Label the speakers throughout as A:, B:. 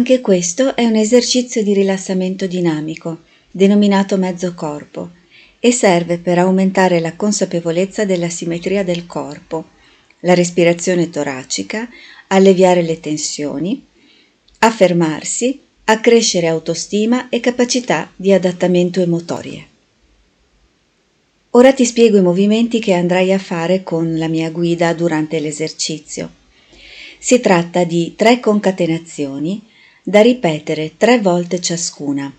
A: Anche questo è un esercizio di rilassamento dinamico, denominato mezzo corpo, e serve per aumentare la consapevolezza della simmetria del corpo, la respirazione toracica, alleviare le tensioni, affermarsi, accrescere autostima e capacità di adattamento e motorie. Ora ti spiego i movimenti che andrai a fare con la mia guida durante l'esercizio. Si tratta di tre concatenazioni da ripetere tre volte ciascuna.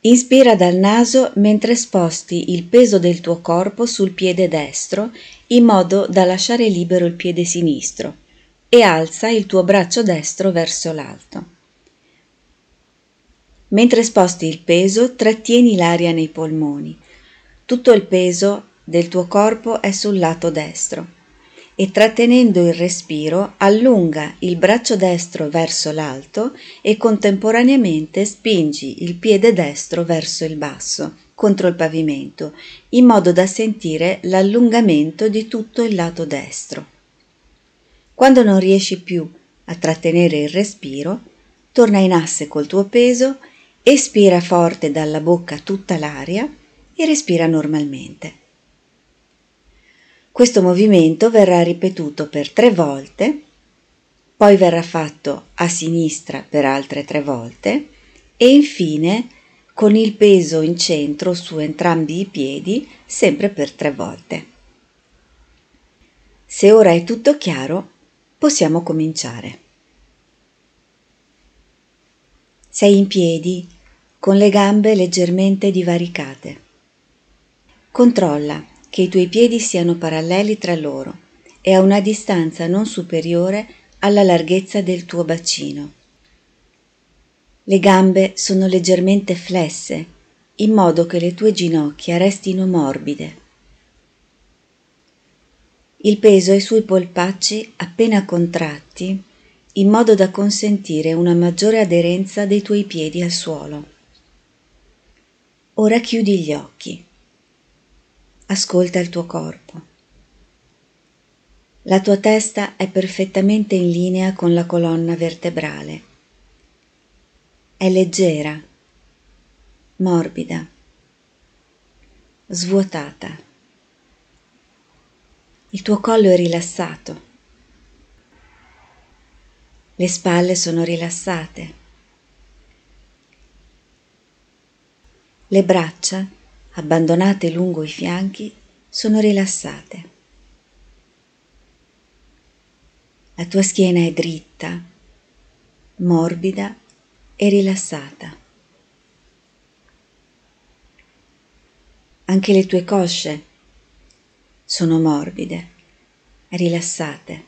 A: Inspira dal naso mentre sposti il peso del tuo corpo sul piede destro in modo da lasciare libero il piede sinistro e alza il tuo braccio destro verso l'alto. Mentre sposti il peso, trattieni l'aria nei polmoni tutto il peso del tuo corpo è sul lato destro e trattenendo il respiro allunga il braccio destro verso l'alto e contemporaneamente spingi il piede destro verso il basso, contro il pavimento, in modo da sentire l'allungamento di tutto il lato destro. Quando non riesci più a trattenere il respiro, torna in asse col tuo peso, espira forte dalla bocca tutta l'aria e respira normalmente. Questo movimento verrà ripetuto per tre volte, poi verrà fatto a sinistra per altre tre volte e infine con il peso in centro su entrambi i piedi sempre per tre volte. Se ora è tutto chiaro, possiamo cominciare. Sei in piedi con le gambe leggermente divaricate. Controlla che i tuoi piedi siano paralleli tra loro e a una distanza non superiore alla larghezza del tuo bacino. Le gambe sono leggermente flesse, in modo che le tue ginocchia restino morbide. Il peso è sui polpacci appena contratti, in modo da consentire una maggiore aderenza dei tuoi piedi al suolo. Ora chiudi gli occhi ascolta il tuo corpo. La tua testa è perfettamente in linea con la colonna vertebrale. È leggera, morbida, svuotata. Il tuo collo è rilassato. Le spalle sono rilassate. Le braccia abbandonate lungo i fianchi, sono rilassate. La tua schiena è dritta, morbida e rilassata. Anche le tue cosce sono morbide rilassate.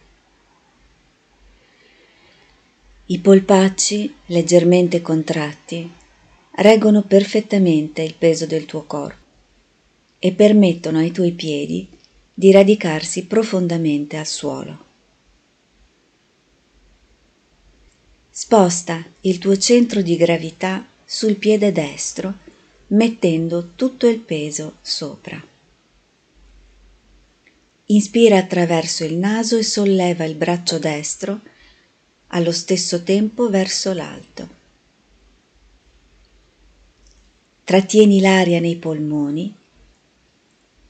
A: I polpacci leggermente contratti reggono perfettamente il peso del tuo corpo e permettono ai tuoi piedi di radicarsi profondamente al suolo. Sposta il tuo centro di gravità sul piede destro mettendo tutto il peso sopra. Inspira attraverso il naso e solleva il braccio destro allo stesso tempo verso l'alto. Trattieni l'aria nei polmoni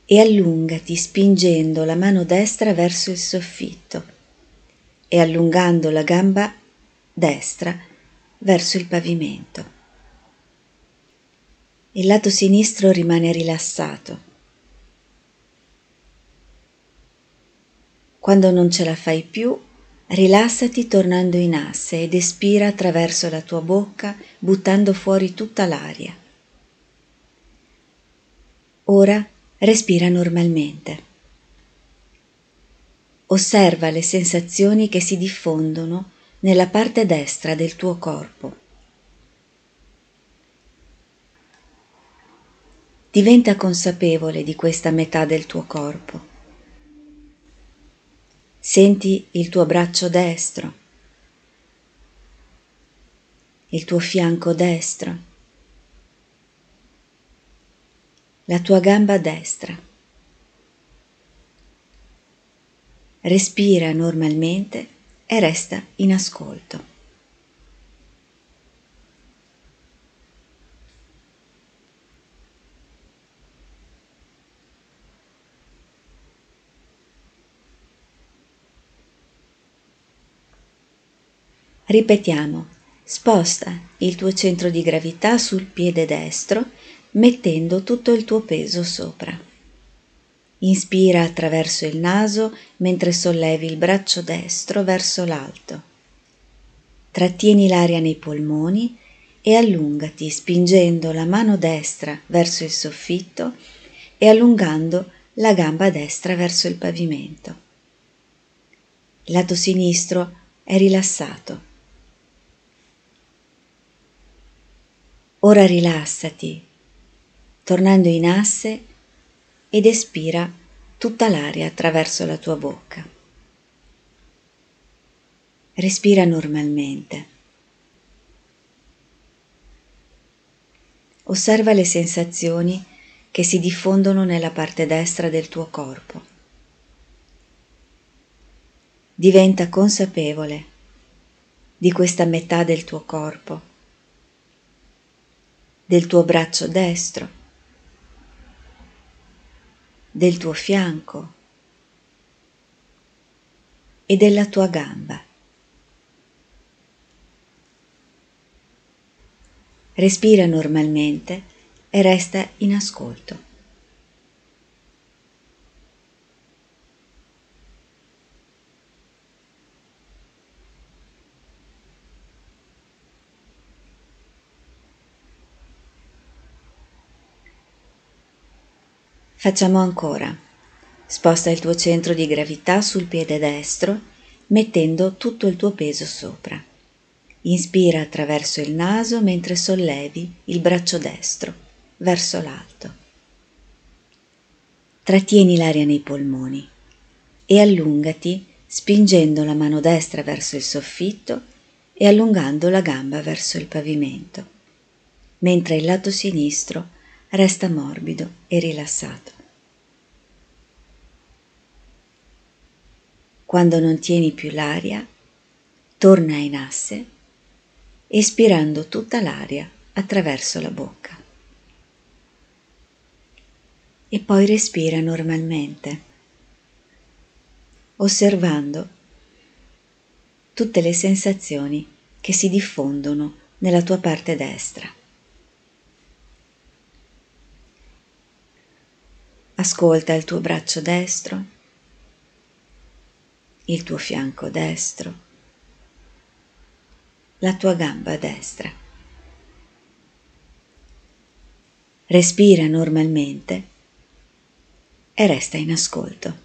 A: e allungati spingendo la mano destra verso il soffitto e allungando la gamba destra verso il pavimento. Il lato sinistro rimane rilassato. Quando non ce la fai più, rilassati tornando in asse ed espira attraverso la tua bocca buttando fuori tutta l'aria. Ora respira normalmente. Osserva le sensazioni che si diffondono nella parte destra del tuo corpo. Diventa consapevole di questa metà del tuo corpo. Senti il tuo braccio destro, il tuo fianco destro la tua gamba destra. Respira normalmente e resta in ascolto. Ripetiamo, sposta il tuo centro di gravità sul piede destro mettendo tutto il tuo peso sopra. Inspira attraverso il naso mentre sollevi il braccio destro verso l'alto. Trattieni l'aria nei polmoni e allungati spingendo la mano destra verso il soffitto e allungando la gamba destra verso il pavimento. Lato sinistro è rilassato. Ora rilassati, tornando in asse ed espira tutta l'aria attraverso la tua bocca. Respira normalmente. Osserva le sensazioni che si diffondono nella parte destra del tuo corpo. Diventa consapevole di questa metà del tuo corpo del tuo braccio destro, del tuo fianco e della tua gamba. Respira normalmente e resta in ascolto. Facciamo ancora. Sposta il tuo centro di gravità sul piede destro mettendo tutto il tuo peso sopra. Inspira attraverso il naso mentre sollevi il braccio destro verso l'alto. Trattieni l'aria nei polmoni e allungati spingendo la mano destra verso il soffitto e allungando la gamba verso il pavimento, mentre il lato sinistro resta morbido e rilassato. Quando non tieni più l'aria, torna in asse, espirando tutta l'aria attraverso la bocca. E poi respira normalmente, osservando tutte le sensazioni che si diffondono nella tua parte destra. Ascolta il tuo braccio destro il tuo fianco destro, la tua gamba destra. Respira normalmente e resta in ascolto.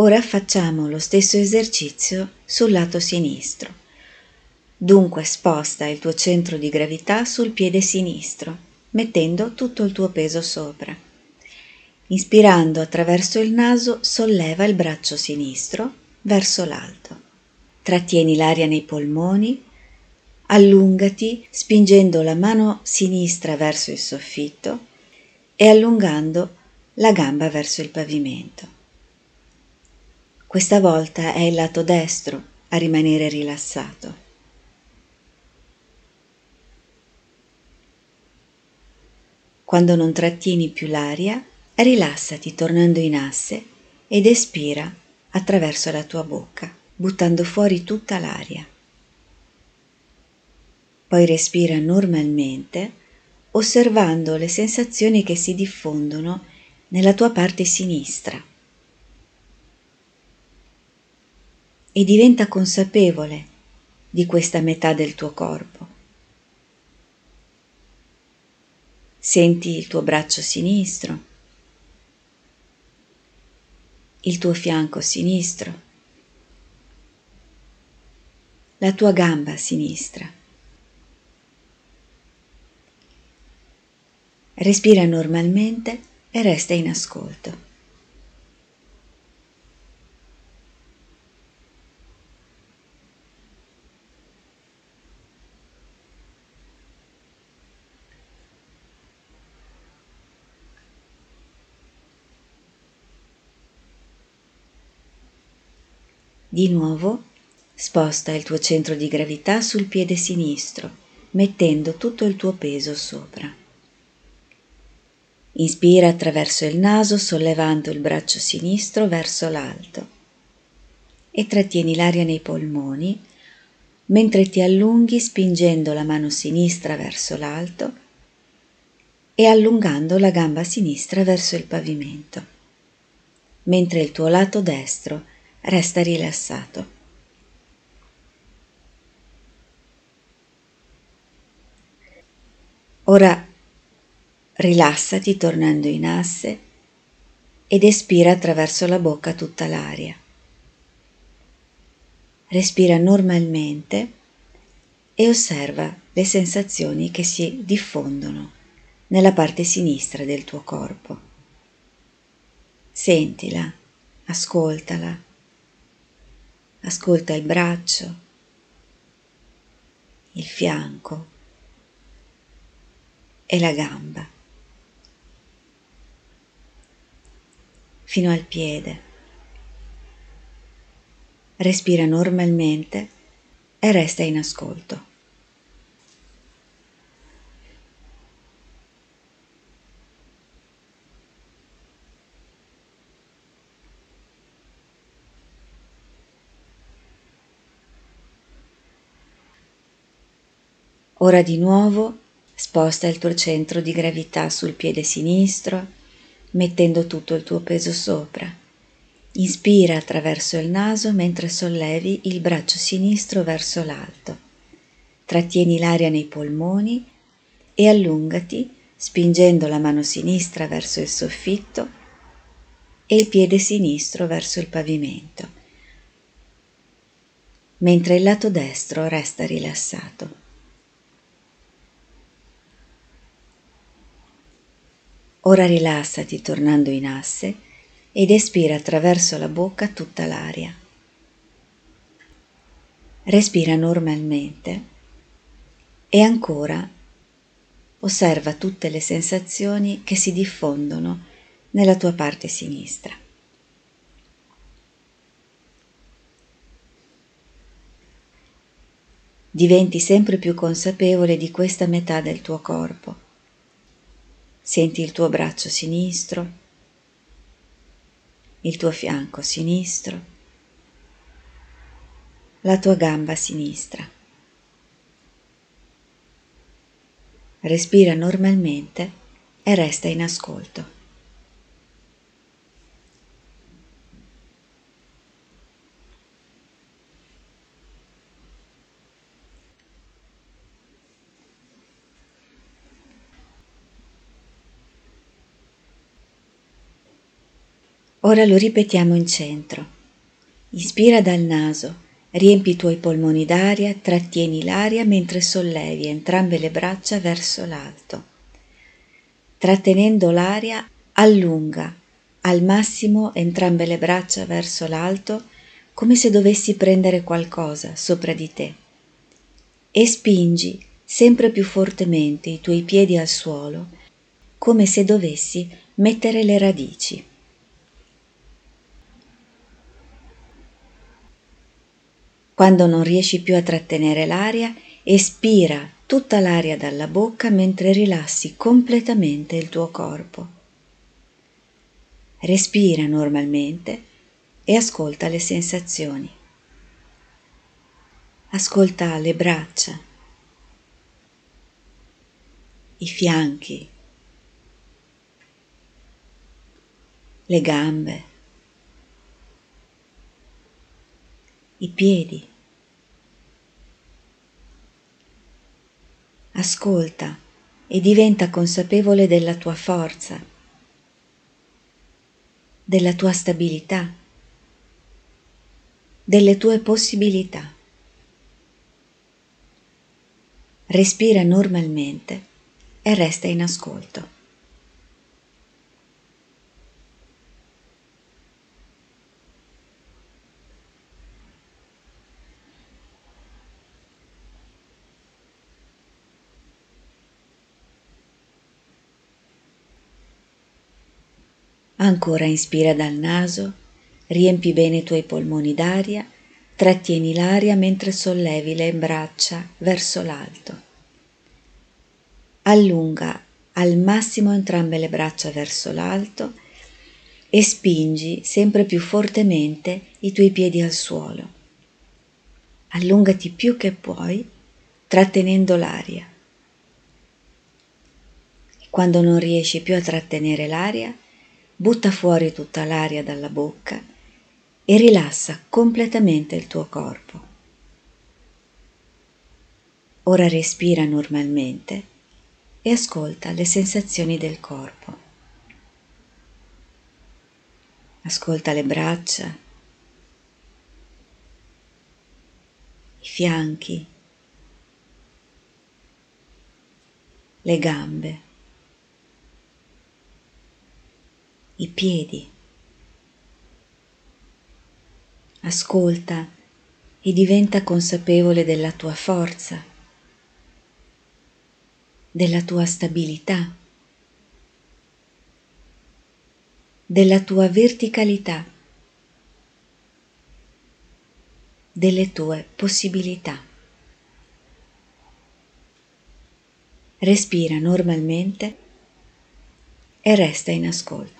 A: Ora facciamo lo stesso esercizio sul lato sinistro. Dunque sposta il tuo centro di gravità sul piede sinistro, mettendo tutto il tuo peso sopra. Inspirando attraverso il naso, solleva il braccio sinistro verso l'alto. Trattieni l'aria nei polmoni, allungati spingendo la mano sinistra verso il soffitto e allungando la gamba verso il pavimento. Questa volta è il lato destro a rimanere rilassato. Quando non trattieni più l'aria, rilassati tornando in asse ed espira attraverso la tua bocca, buttando fuori tutta l'aria. Poi respira normalmente, osservando le sensazioni che si diffondono nella tua parte sinistra. E diventa consapevole di questa metà del tuo corpo. Senti il tuo braccio sinistro, il tuo fianco sinistro, la tua gamba sinistra. Respira normalmente e resta in ascolto. Di nuovo sposta il tuo centro di gravità sul piede sinistro, mettendo tutto il tuo peso sopra. Inspira attraverso il naso sollevando il braccio sinistro verso l'alto e trattieni l'aria nei polmoni mentre ti allunghi spingendo la mano sinistra verso l'alto e allungando la gamba sinistra verso il pavimento, mentre il tuo lato destro resta rilassato. Ora rilassati tornando in asse ed espira attraverso la bocca tutta l'aria. Respira normalmente e osserva le sensazioni che si diffondono nella parte sinistra del tuo corpo. Sentila, ascoltala, ascolta il braccio, il fianco e la gamba, fino al piede respira normalmente e resta in ascolto. Ora di nuovo sposta il tuo centro di gravità sul piede sinistro, mettendo tutto il tuo peso sopra Inspira attraverso il naso mentre sollevi il braccio sinistro verso l'alto. Trattieni l'aria nei polmoni e allungati spingendo la mano sinistra verso il soffitto e il piede sinistro verso il pavimento, mentre il lato destro resta rilassato. Ora rilassati tornando in asse ed espira attraverso la bocca tutta l'aria. Respira normalmente e ancora osserva tutte le sensazioni che si diffondono nella tua parte sinistra. Diventi sempre più consapevole di questa metà del tuo corpo. Senti il tuo braccio sinistro, il tuo fianco sinistro, la tua gamba sinistra. Respira normalmente e resta in ascolto. Ora lo ripetiamo in centro. Inspira dal naso, riempi i tuoi polmoni d'aria, trattieni l'aria mentre sollevi entrambe le braccia verso l'alto. Trattenendo l'aria, allunga al massimo entrambe le braccia verso l'alto come se dovessi prendere qualcosa sopra di te e spingi sempre più fortemente i tuoi piedi al suolo come se dovessi mettere le radici. Quando non riesci più a trattenere l'aria, espira tutta l'aria dalla bocca mentre rilassi completamente il tuo corpo. Respira normalmente e ascolta le sensazioni. Ascolta le braccia, i fianchi, le gambe, i piedi. Ascolta e diventa consapevole della tua forza, della tua stabilità, delle tue possibilità. Respira normalmente e resta in ascolto. Ancora inspira dal naso, riempi bene i tuoi polmoni d'aria trattieni l'aria mentre sollevi le braccia verso l'alto. Allunga al massimo entrambe le braccia verso l'alto e spingi sempre più fortemente i tuoi piedi al suolo. Allungati più che puoi, trattenendo l'aria. Quando non riesci più a trattenere l'aria, butta fuori tutta l'aria dalla bocca e rilassa completamente il tuo corpo. Ora respira normalmente e ascolta le sensazioni del corpo. Ascolta le braccia, i fianchi, le gambe. I piedi. Ascolta e diventa consapevole della tua forza, della tua stabilità, della tua verticalità, delle tue possibilità. Respira normalmente e resta in ascolto.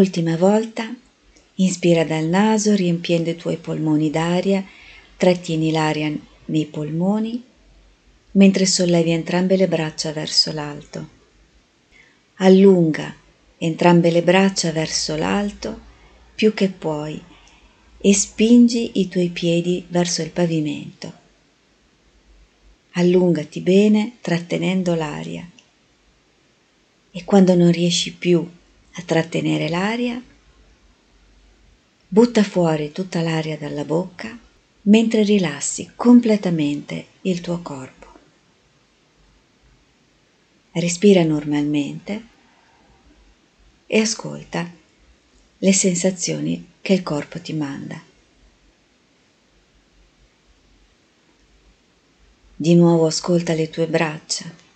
A: Ultima volta, inspira dal naso riempiendo i tuoi polmoni d'aria, trattieni l'aria nei polmoni mentre sollevi entrambe le braccia verso l'alto. Allunga entrambe le braccia verso l'alto più che puoi e spingi i tuoi piedi verso il pavimento. Allungati bene trattenendo l'aria e quando non riesci più a trattenere l'aria, butta fuori tutta l'aria dalla bocca mentre rilassi completamente il tuo corpo. Respira normalmente e ascolta le sensazioni che il corpo ti manda. Di nuovo ascolta le tue braccia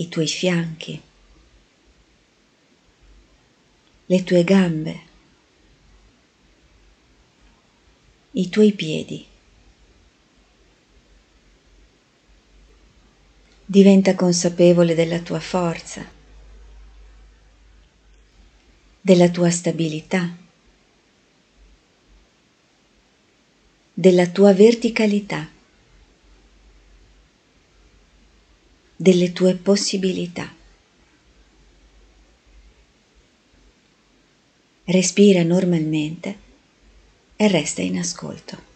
A: i tuoi fianchi, le tue gambe, i tuoi piedi. Diventa consapevole della tua forza, della tua stabilità, della tua verticalità. Delle tue possibilità. Respira normalmente e resta in ascolto.